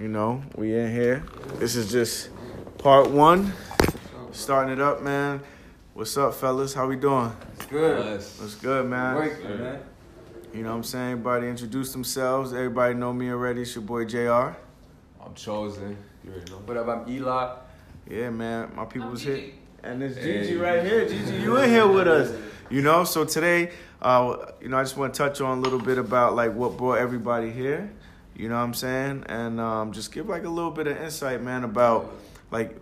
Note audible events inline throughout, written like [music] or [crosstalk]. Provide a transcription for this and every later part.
You know, we in here. This is just part one. Starting it up, man. What's up, fellas? How we doing? It's good. Bless. What's good, man? Working, man. You know what I'm saying? Everybody introduce themselves. Everybody know me already. It's your boy JR. I'm chosen. You already know. What up? I'm Eli. Yeah, man. My people was here. And it's Hey. Gigi right here. Gigi, you in here with us. You know, so today, uh, you know, I just want to touch on a little bit about like what brought everybody here. You know what I'm saying? And um, just give like a little bit of insight, man, about like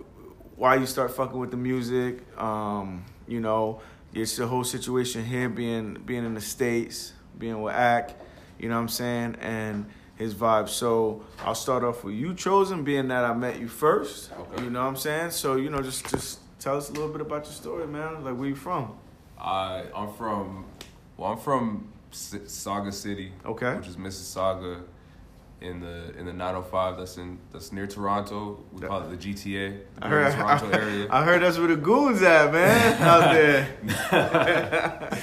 why you start fucking with the music. Um, you know, it's the whole situation here being being in the States, being with Ack, you know what I'm saying? And his vibe. So I'll start off with you chosen, being that I met you first. Okay. You know what I'm saying? So, you know, just just tell us a little bit about your story, man. Like where you from? I I'm from. Well, I'm from Sauga City. Okay. Which is Mississauga, in the in the 905. That's in that's near Toronto. We call it the GTA. I the heard, Toronto area. I heard that's where the goons at, man, [laughs] out there.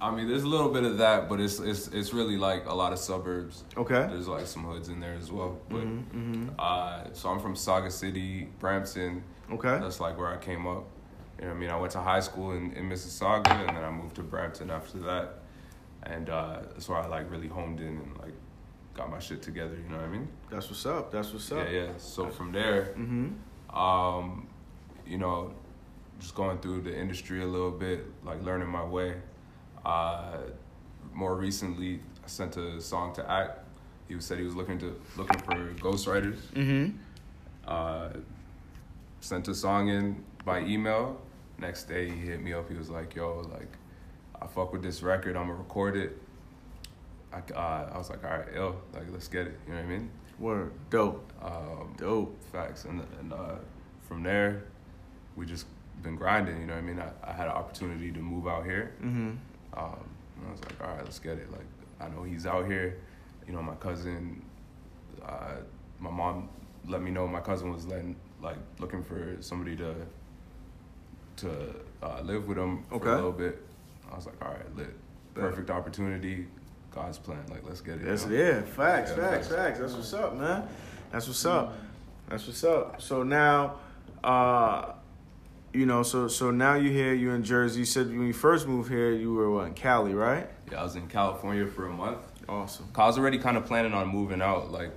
I mean, there's a little bit of that, but it's it's it's really like a lot of suburbs. Okay. There's like some hoods in there as well. But hmm uh, so I'm from Sauga City, Brampton. Okay. That's like where I came up. You know I mean? I went to high school in, in Mississauga and then I moved to Brampton after that. And uh, that's where I like really honed in and like got my shit together, you know what I mean? That's what's up. That's what's up. Yeah, yeah. So from there, Mm-hmm. um, you know, just going through the industry a little bit, like learning my way. Uh, more recently, I sent a song to Act. He said he was looking to looking for ghostwriters. Mm-hmm. Uh, sent a song in by email. Next day he hit me up. He was like, "Yo, like, I fuck with this record. I'm gonna record it." I, uh, I was like, "All right, yo, like, let's get it." You know what I mean? Word. Dope. Um, Dope. facts. And and uh, from there, we just been grinding. You know what I mean? I, I had an opportunity to move out here. Mm-hmm. Um, and I was like, all right, let's get it. Like, I know he's out here. You know, my cousin, uh, my mom let me know my cousin was letting, like, looking for somebody to, to uh, live with him for a little bit. I was like, all right, lit. Perfect opportunity. God's plan. Like, let's get it. you That's know? yeah. Facts. Yeah, facts. facts. Facts. That's what's up, man. That's what's up. That's what's up. So now, uh, you know, so so now you here. You're in Jersey. You said when you first moved here, you were what, in Cali, right? Yeah, I was in California for a month. Awesome. 'Cause I was already kind of planning on moving out, like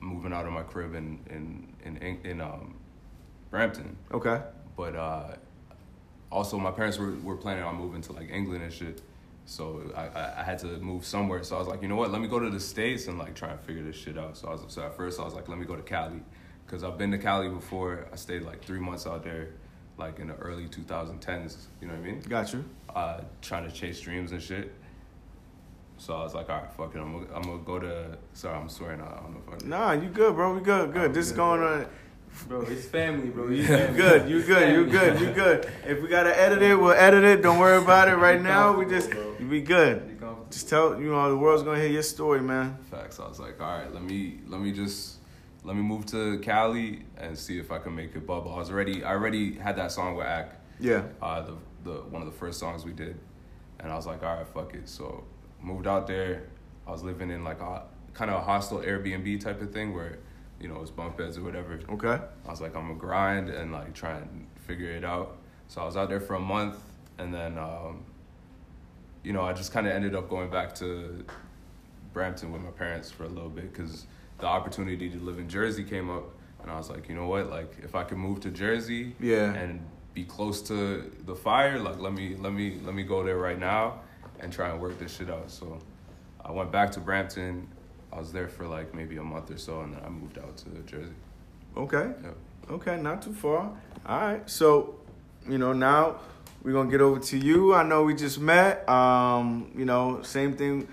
moving out of my crib in in in in, in um, Brampton. Okay. But uh, also, my parents were, were planning on moving to like England and shit. So I, I, had to move somewhere. So I was like, you know what? Let me go to the states and like try and figure this shit out. So I was so at first I was like, let me go to Cali, because I've been to Cali before. I stayed like three months out there, like in the early 2010s. You know what I mean? Got you. uh, trying to chase dreams and shit. So I was like, all right, fuck it. I'm gonna, I'm gonna go to. Sorry, I'm swearing. I don't know if I. Nah, you good, bro. We good. Good. Oh, this is good. going on. Bro, it's family, bro. You good. You good. You good. You good. If we gotta edit it, we'll edit it. Don't worry about it right now. We just be good. Just tell you know the world's gonna hear your story, man. Facts. I was like, all right, let me let me just let me move to Cali and see if I can make it bubble. I was already I already had that song with Ack, Yeah. uh, the the one of the first songs we did, and I was like, all right, fuck it. So moved out there. I was living in like a kind of a hostel Airbnb type of thing where, you know, it's bunk beds or whatever. Okay. I was like, I'm gonna grind and like try and figure it out. So I was out there for a month, and then, um, you know, I just kind of ended up going back to Brampton with my parents for a little bit because the opportunity to live in Jersey came up, and I was like, you know what, like if I can move to Jersey, Yeah. and be close to the fire, like let me let me let me go there right now and try and work this shit out. So I went back to Brampton. I was there for like maybe a month or so, and then I moved out to Jersey. Okay. Yep. Okay. Not too far. All right. So, you know, now we're gonna get over to you. I know we just met. Um, you know, same thing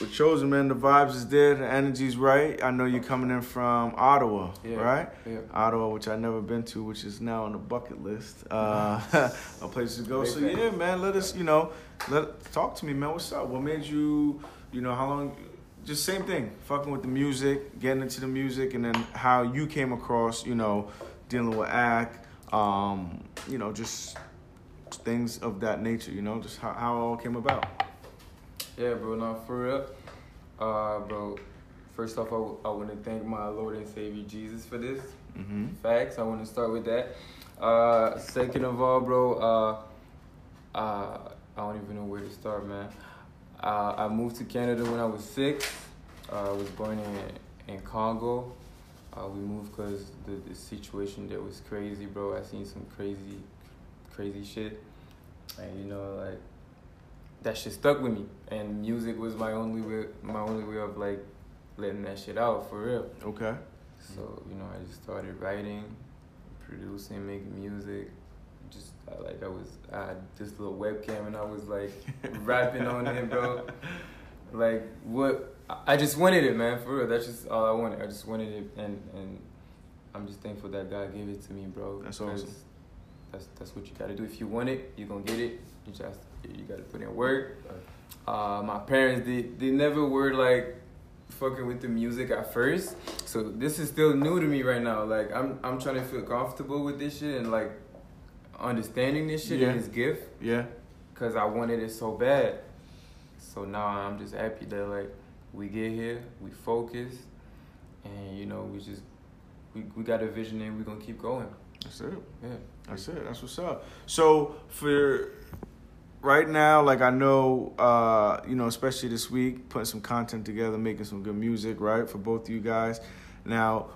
with Chosen Man. The vibes is there. The energy's right. I know you're coming in from Ottawa, Yeah. right? Yeah. Ottawa, which I've never been to, which is now on the bucket list. Uh, a [laughs] place to go. Big So yeah, man. Let us, you know, let talk to me, man. What's up? What made you, you know, how long? Just same thing. Fucking with the music, getting into the music, and then how you came across, you know, dealing with act, um, you know, just things of that nature. You know, just how, how it all came about. Yeah, bro. Now for real, uh, bro. first off, I, w- I want to thank my Lord and Savior Jesus for this. Mm-hmm. Facts. I want to start with that. Uh, second of all, bro, uh, uh, I don't even know where to start, man. Uh, I moved to Canada when I was six. Uh, I was born in in Congo. Uh, we moved because the, the situation there was crazy, bro. I seen some crazy, crazy shit, and you know, like that shit stuck with me. And music was my only way, my only way of like letting that shit out for real. Okay. So you know, I just started writing, producing, making music. Just I, like I was, I had this little webcam and I was like rapping on it, bro. [laughs] Like what? I- just wanted it, man. For real, that's just all I wanted. I just wanted it, and and I'm just thankful that God gave it to me, bro. That's awesome. That's that's what you gotta do. If you want it, you're gonna get it. You just you gotta put in work. Uh, my parents they they never were like fucking with the music at first. So this is still new to me right now. Like I'm I'm trying to feel comfortable with this shit and like understanding this shit Yeah. and this gift Yeah. because I wanted it so bad. So now I'm just happy that like we get here, we focus, and you know we just we, we got a vision and we're gonna keep going. That's it. Yeah. That's it. That's what's up. So for right now, like I know, uh, you know, especially this week, putting some content together, making some good music, right, for both of you guys. Now,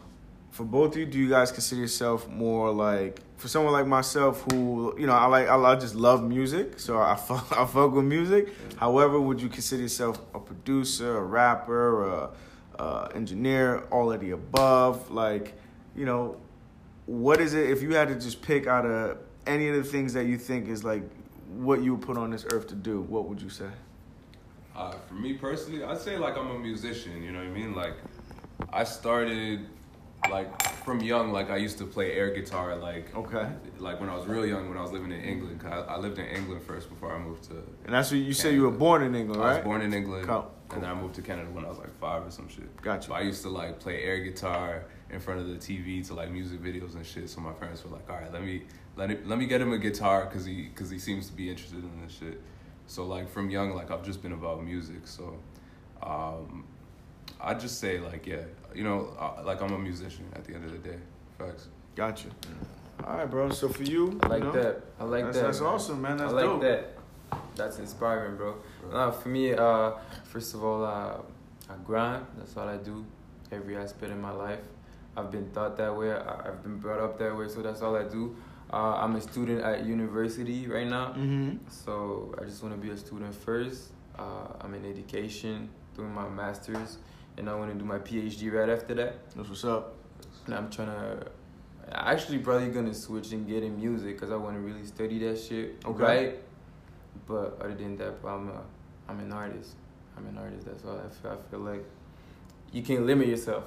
for both of you, do you guys consider yourself more like for someone like myself who, you know, I like I, I just love music, so I [laughs] fuck, I fuck with music. However, would you consider yourself a producer, a rapper, a, a engineer, all of the above? Like, you know, what is it if you had to just pick out of any of the things that you think is like what you would put on this earth to do? What would you say? Uh, for me personally, I'd say like I'm a musician. You know what I mean? Like I started like from young. Like I used to play air guitar. Like Okay. like when I was real young, when I was living in England. 'cause I, I lived in England first before I moved to. And that's what you said you were born in England, right? I was born in England, Cool. and then I moved to Canada when I was like five or some shit. Gotcha. So I used to like play air guitar in front of the TV to like music videos and shit. So my parents were like, "All right, let me let it, let me get him a guitar because he because he seems to be interested in this shit." So like from young, like I've just been about music. So um, I just say like yeah, you know, uh, like I'm a musician at the end of the day. Facts. Gotcha. All right, bro. So for you, I like you know, that. I like that's, that. That's man. awesome, man. That's I like dope. that. That's inspiring, bro. Uh, for me, uh, first of all, uh, I grind. That's all I do. Every aspect of my life, I've been taught that way. I- I've been brought up that way, so that's all I do. Uh, I'm a student at university right now, Mm-hmm. so I just want to be a student first. Uh, I'm in education, doing my master's, and I want to do my PhD right after that. That's what's up. And I'm trying to. Actually probably gonna switch and get in music because I want to really study that shit. Okay. Right. But other than that, I'm a, I'm an artist. I'm an artist. That's all I feel. I feel like you can't limit yourself.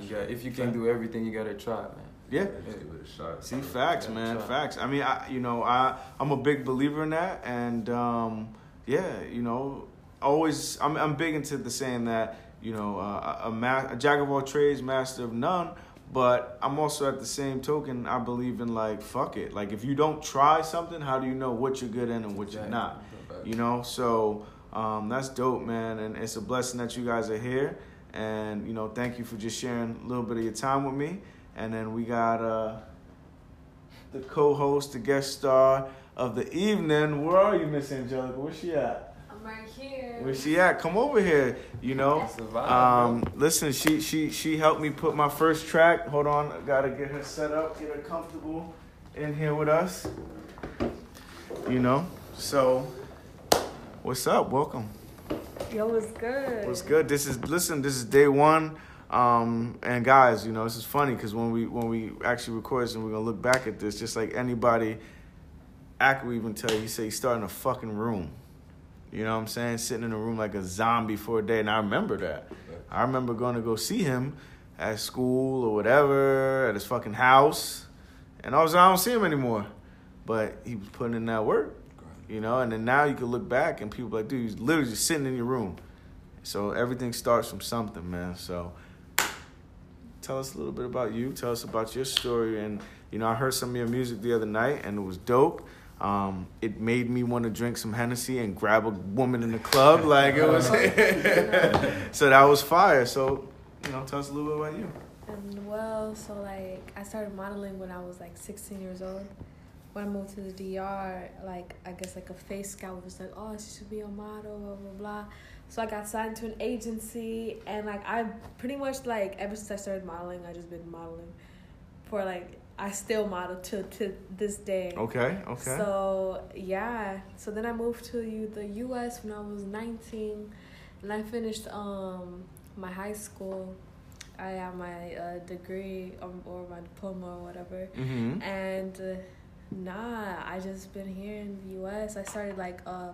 You got if you can't do everything, you gotta try, man. Yeah. Just give it a shot. See, facts, man, try. facts. I mean, I, you know, I, I'm a big believer in that, and um, yeah, you know, always, I'm, I'm big into the saying that, you know, uh, a, ma- a jack of all trades, master of none. But I'm also at the same token, I believe in like, fuck it. Like, if you don't try something, how do you know what you're good in and what you're not? You know, so um, that's dope, man, and it's a blessing that you guys are here. And you know, thank you for just sharing a little bit of your time with me. And then we got uh, the co-host, the guest star of the evening. Where are you, Miss Angelica? Where's she at? Right here. Where's she at? Come over here. You know. Vibe, Um, listen, she she she helped me put my first track. Hold on, I gotta get her set up, get her comfortable in here with us. You know. So, what's up? Welcome. Yo, what's good? What's good? This is listen. This is day one, um, and guys, you know this is funny because when we when we actually record this and we're gonna look back at this, just like anybody, Ack will even tell you, he say he started in a fucking room. You know what I'm saying? Sitting in a room like a zombie for a day, and I remember that. I remember going to go see him at school or whatever at his fucking house, and I was I don't see him anymore, but he was putting in that work. You know, and then now you can look back and people like, dude, he's literally just sitting in your room. So everything starts from something, man. So tell us a little bit about you. Tell us about your story. And, you know, I heard some of your music the other night and it was dope. Um, it made me want to drink some Hennessy and grab a woman in the club. Like it was, [laughs] so that was fire. So, you know, tell us a little bit about you. And well, so like I started modeling when I was like 16 years old. When I moved to the DR, like I guess like a face scout was like, oh, she should be a model, blah blah blah. So I got signed to an agency, and like I pretty much like ever since I started modeling, I just been modeling for like I still model to to this day. Okay, okay. So yeah, so then I moved to U- the U.S. when I was 19, and I finished um my high school. I have my uh, degree um, or my diploma or whatever, hmm and uh, nah, I just been here in the U.S. I started like uh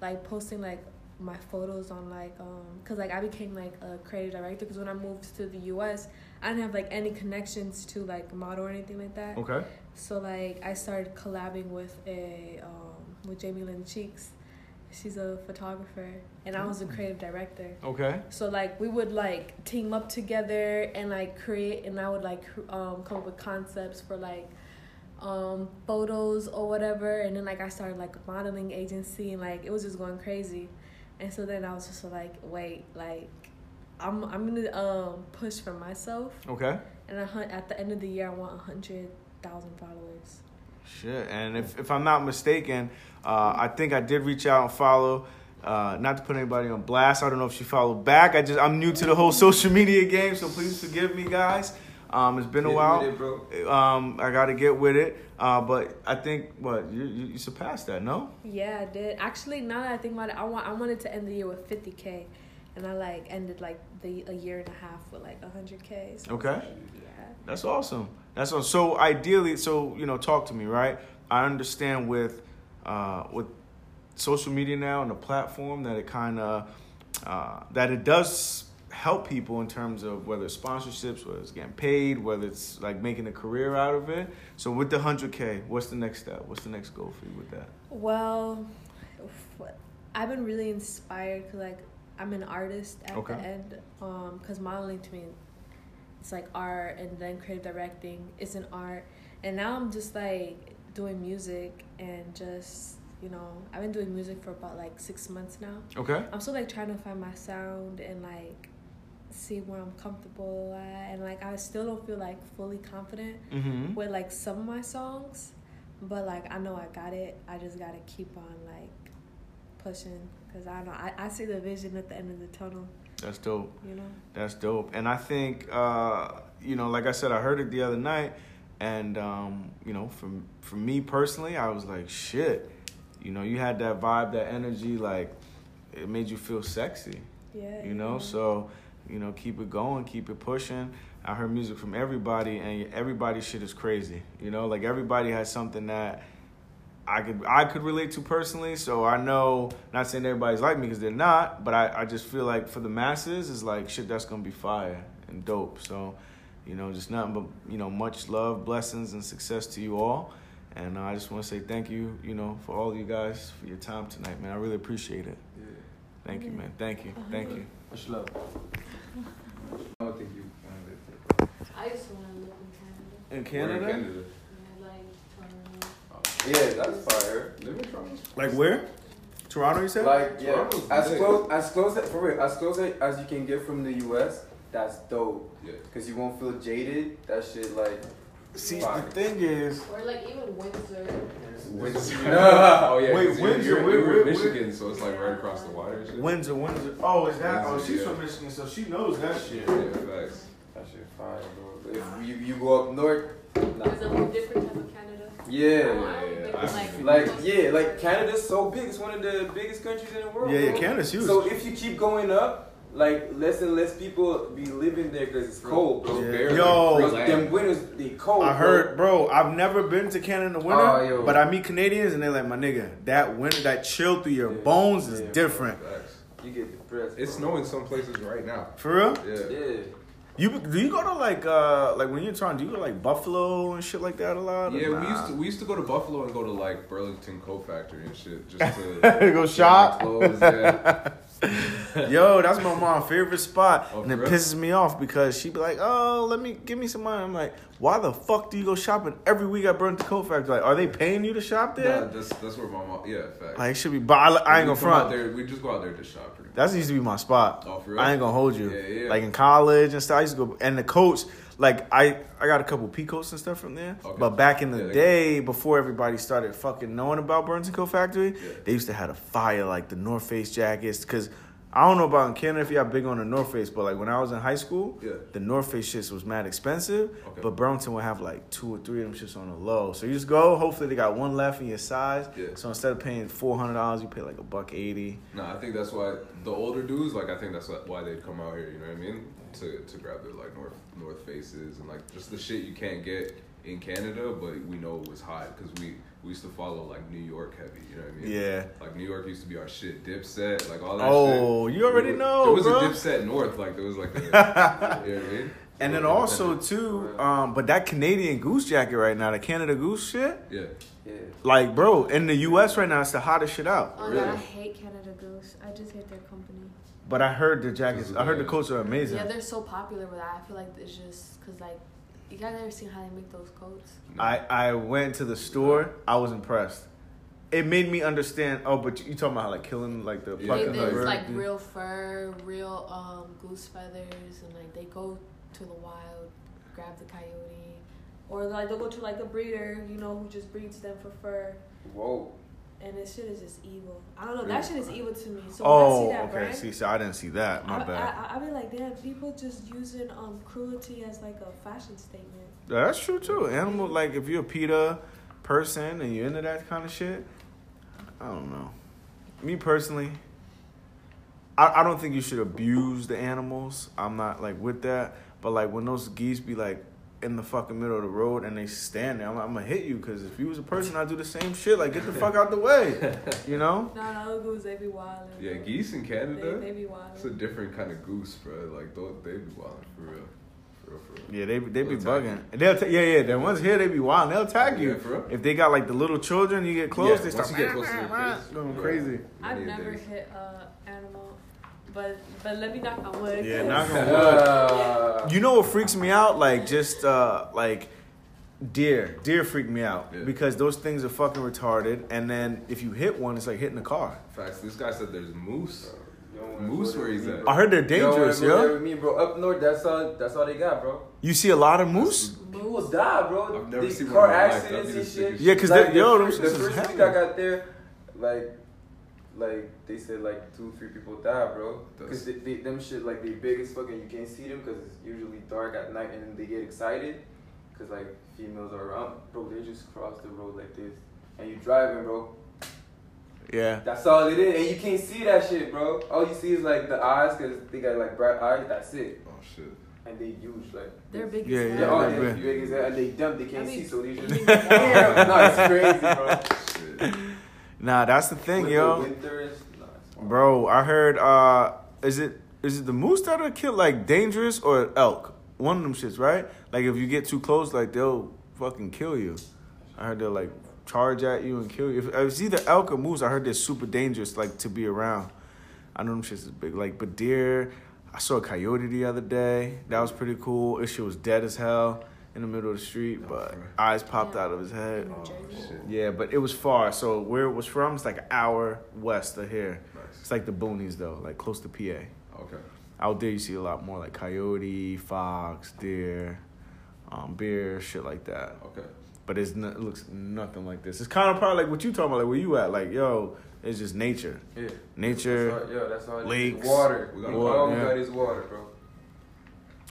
like posting like my photos on like um because like I became like a creative director because when I moved to the U.S. I didn't have like any connections to like model or anything like that. Okay. So like I started collabing with a um, with Jamie Lynn Cheeks. She's a photographer and I was a creative director. Okay. So like we would like team up together and like create and I would like um come up with concepts for like um photos or whatever and then like I started like a modeling agency and like it was just going crazy. And so then I was just like, wait, like I'm I'm gonna um push for myself Okay. and I, hun- at the end of the year I want a hundred thousand followers. Shit. And if, if I'm not mistaken, uh, I think I did reach out and follow. Uh, not to put anybody on blast. I don't know if she followed back. I just I'm new to the whole social media game, so please forgive me, guys. Um, it's been a while. with it, bro. Um, I got to get with it. Uh, but I think what you, you you surpassed that, no? Yeah, I did. Actually, now that I think about it, I want I wanted to end the year with fifty k, and I like ended like the a year and a half with like hundred k. So Okay. Like, yeah. That's awesome. That's awesome. So ideally, so you know, talk to me, right? I understand with uh, with social media now and the platform that it kind of uh, that it does help people in terms of whether it's sponsorships, whether it's getting paid, whether it's like making a career out of it. So with the hundred k, what's the next step? What's the next goal for you with that? Well, I've been really inspired because like I'm an artist at Okay. the end. Um, because modeling to me, it's like art, and then creative directing is an art, and now I'm just like doing music and just you know I've been doing music for about like six months now. Okay. I'm still like trying to find my sound and like see where I'm comfortable at, and like I still don't feel like fully confident Mm-hmm. with like some of my songs, but like I know I got it. I just gotta keep on like pushing because I know I, I see the vision at the end of the tunnel. That's dope. You know. That's dope. And I think, uh, you know, like I said, I heard it the other night, and um, you know, for for me personally, I was like, shit. You know, you had that vibe, that energy, like it made you feel sexy. Yeah. You know, so you know, keep it going, keep it pushing. I heard music from everybody, and everybody shit is crazy. You know, like everybody has something that I could I could relate to personally. So I know, not saying everybody's like me because they're not, but I, I just feel like for the masses, it's like shit that's gonna be fire and dope. So, you know, just nothing but you know, much love, blessings, and success to you all. And uh, I just want to say thank you, you know, for all you guys for your time tonight, man. I really appreciate it. Yeah. Thank you, man. Thank you. Thank you. Much love. I don't think you. I used to want to live in Canada. In We're Canada? Yeah, like Yeah, that's fire. Live in Toronto. Like where? Toronto, you said? Like yeah, Toronto's as big. close as close for real, as close as you can get from the U.S. That's dope. Yeah. Cause you won't feel jaded. That shit like. See, Fire. the thing is, or like even Windsor. Windsor. No. [laughs] oh yeah. Wait, 'cause you're- Windsor, You're, where- you're where- in Michigan, so it's like right across the water. And shit. Windsor, Windsor. Oh, is that? Oh, Windsor, she's yeah. from Michigan, so she knows that shit. Yeah, facts. That shit fire, bro. If you, you go up north, nah. There's a whole different type of Canada. yeah. I don't I- Like yeah, like Canada's so big. It's one of the biggest countries in the world. Yeah, yeah, bro. Canada's huge. So if you keep going up, like less and less people be living there because it's cold, bro. Those Yeah. Yo. Bro, them winters they cold. I heard, bro. I've never been to Canada in the winter, Oh, but I meet Canadians and they're like, "My nigga, that winter, that chill through your Yeah. bones is Yeah, different." Facts. you get depressed. It's snowing some places right now. For real? Yeah. Yeah. You do you go to like uh like when you're in Toronto? Do you go to like Buffalo and shit like that a lot? or Yeah, we used to we used to go to Buffalo and go to like Burlington Coat Factory and shit just to [laughs] go shop. Clothes, yeah. [laughs] [laughs] Yo, that's my mom's favorite spot, Oh, and it real? pisses me off because she be like, "Oh, let me give me some money." I'm like, "Why the fuck do you go shopping every week at Coat Factory? Like, are they paying you to shop Nah, there? that's that's where my mom. Yeah, fact. Like, it should be." But I, I ain't gonna front. There, we just go out there to shop. That used to be my spot. Oh, for real? I ain't gonna hold you. Yeah, yeah. Like in college and stuff, I used to go and the coats. Like I, I got a couple peacoats and stuff from there. Okay. But back in the Yeah, day, before everybody started fucking knowing about Burlington Coat Factory, Yeah. they used to have a fire like the North Face jackets. Cause I don't know about in Canada if y'all big on the North Face, but like when I was in high school, Yeah. the North Face shits was mad expensive. Okay. But Burlington would have like two or three of them shits on the low. So you just go. Hopefully they got one left in your size. Yeah. So instead of paying four hundred dollars, you pay like a buck eighty. No, I think that's why the older dudes, like, I think that's why they'd come out here. You know what I mean? To to grab their like North North Faces and like just the shit you can't get in Canada, but we know it was hot because we we used to follow like New York heavy. You know what I mean? Yeah. Like New York used to be our shit. Dipset, like all that. Oh, shit. you already There was- know, There was bro. a Dipset North, like there was like. A, [laughs] you know what I mean? And then also [laughs] too, um, but that Canadian goose jacket right now, the Canada goose shit, Yeah. Yeah. like bro, in the U.S. right now, it's the hottest shit out. Oh Really? god, I hate Canada Goose. I just hate their company. But I heard the jackets, I heard the coats are amazing. Yeah, they're so popular with that. I feel like it's just because like you guys ever seen how they make those coats? I I went to the store, I was impressed. It made me understand. Oh, but you talking about how like killing like the Yeah, They, fucking like- there's bird? like real fur, real um, goose feathers, and like they go to the wild, grab the coyote, or like they'll go to like a breeder, you know, who just breeds them for fur. Whoa. And this shit is just evil. I don't know. That shit is evil to me. So Oh, when I see that okay. brand, See, so I didn't see that. My I, bad. I, I, I be like, damn, people just using um cruelty as like a fashion statement. That's true too. Animal, like if you're a PETA person and you're into that kind of shit, I don't know. Me personally, I, I don't think you should abuse the animals. I'm not like with that. But like when those geese be like in the fucking middle of the road and they stand there, I'm, I'm gonna hit you because if you was a person, I'd do the same shit. Like get the fuck out the way, [laughs] you know? No, no, those goose they be wild. Yeah, geese in Canada. they be wild. It's a different kind of goose, bro. Like those, they be wild for real, for real, for real. Yeah, they they be They'll bugging. And They'll ta- yeah yeah. The ones here they be wild. They'll attack you Yeah, if they got like the little children. You get close, Yeah, they start once you get close to their [laughs] face, going crazy. I've never days. hit a animal, but but let me knock on wood. Yeah, 'cause- [laughs] knock on wood. Oh, You know what freaks me out? Like just uh like deer. Deer freak me out Yeah. because those things are fucking retarded. And then if you hit one, it's like hitting a car. Facts. This guy said there's moose. you Moose where he's at. I heard they're You don't wanna dangerous, go yo. with me, bro. Up north, that's all. That's all they got, bro. You see a lot of moose? People die, bro. I've never These seen car in accidents and the shit. sickest Yeah, 'cause like they- yo, the, them fir- shits the first heavy. week I got there, like, like they said, like two, three people die, bro. Cause they, they, them shit like they big as fucking. You can't see them because it's usually dark at night, and they get excited, cause like females are around, bro. They just cross the road like this, and you driving, bro. Yeah. That's all it is, and you can't see that shit, bro. All you see is like the eyes, cause they got like bright eyes. That's it, Oh shit. and they huge, like. They're big Yeah, as yeah, Yeah, hell. oh, they're they big. big as hell, and they dumb. They can't I mean, see, so they just. you- [laughs] no, it's crazy, bro. Oh, shit. Nah, that's the thing, With yo. The nah. Bro, I heard uh is it is it the moose that are kill like dangerous or elk? One of them shits, right? Like if you get too close, like they'll fucking kill you. I heard they'll like charge at you and kill you. If if it's either elk or moose, I heard they're super dangerous, like to be around. I know them shits is big. Like but deer, I saw a coyote the other day. That was pretty cool. This shit was dead as hell in the middle of the street, but eyes popped Yeah. out of his head. Oh, Yeah, but it was far. So where it was from, it's like an hour west of here. Nice. It's like the boonies though, like close to PA. Okay. Out there you see a lot more like coyote, fox, deer, um, bear, shit like that. Okay. But it's not, it looks nothing like this. It's kind of probably like what you talking about, like where you at, like yo, it's just nature, Yeah. nature. That's all, yeah, that's all. it is. lakes, Water. We got All we yeah. got is water, bro.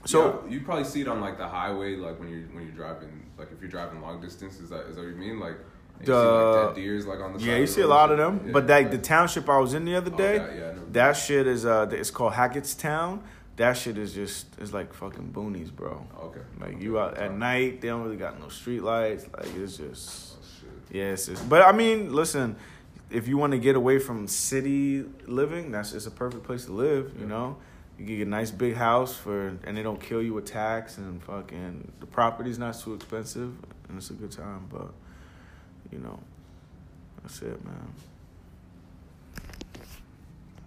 So yeah, you probably see it on like the highway, like when you're when you're driving, like if you're driving long distance. Is that is that what you mean? Like you see like dead deers like on the yeah, you the see a lot of them. shit? But Yeah. like the township I was in the other Oh, day, that- yeah, that shit is uh, it's called Hackettstown. That shit is just it's like fucking boonies, bro. Okay. Like Okay. you out at night, they don't really got no street lights. Like it's just. Oh shit. Yeah, it's just, but I mean, listen, if you want to get away from city living, that's it's a perfect place to live. You Yeah. know, you get a nice big house for, and they don't kill you with tax and fucking the property's not too expensive, and it's a good time. But you know, that's it, man.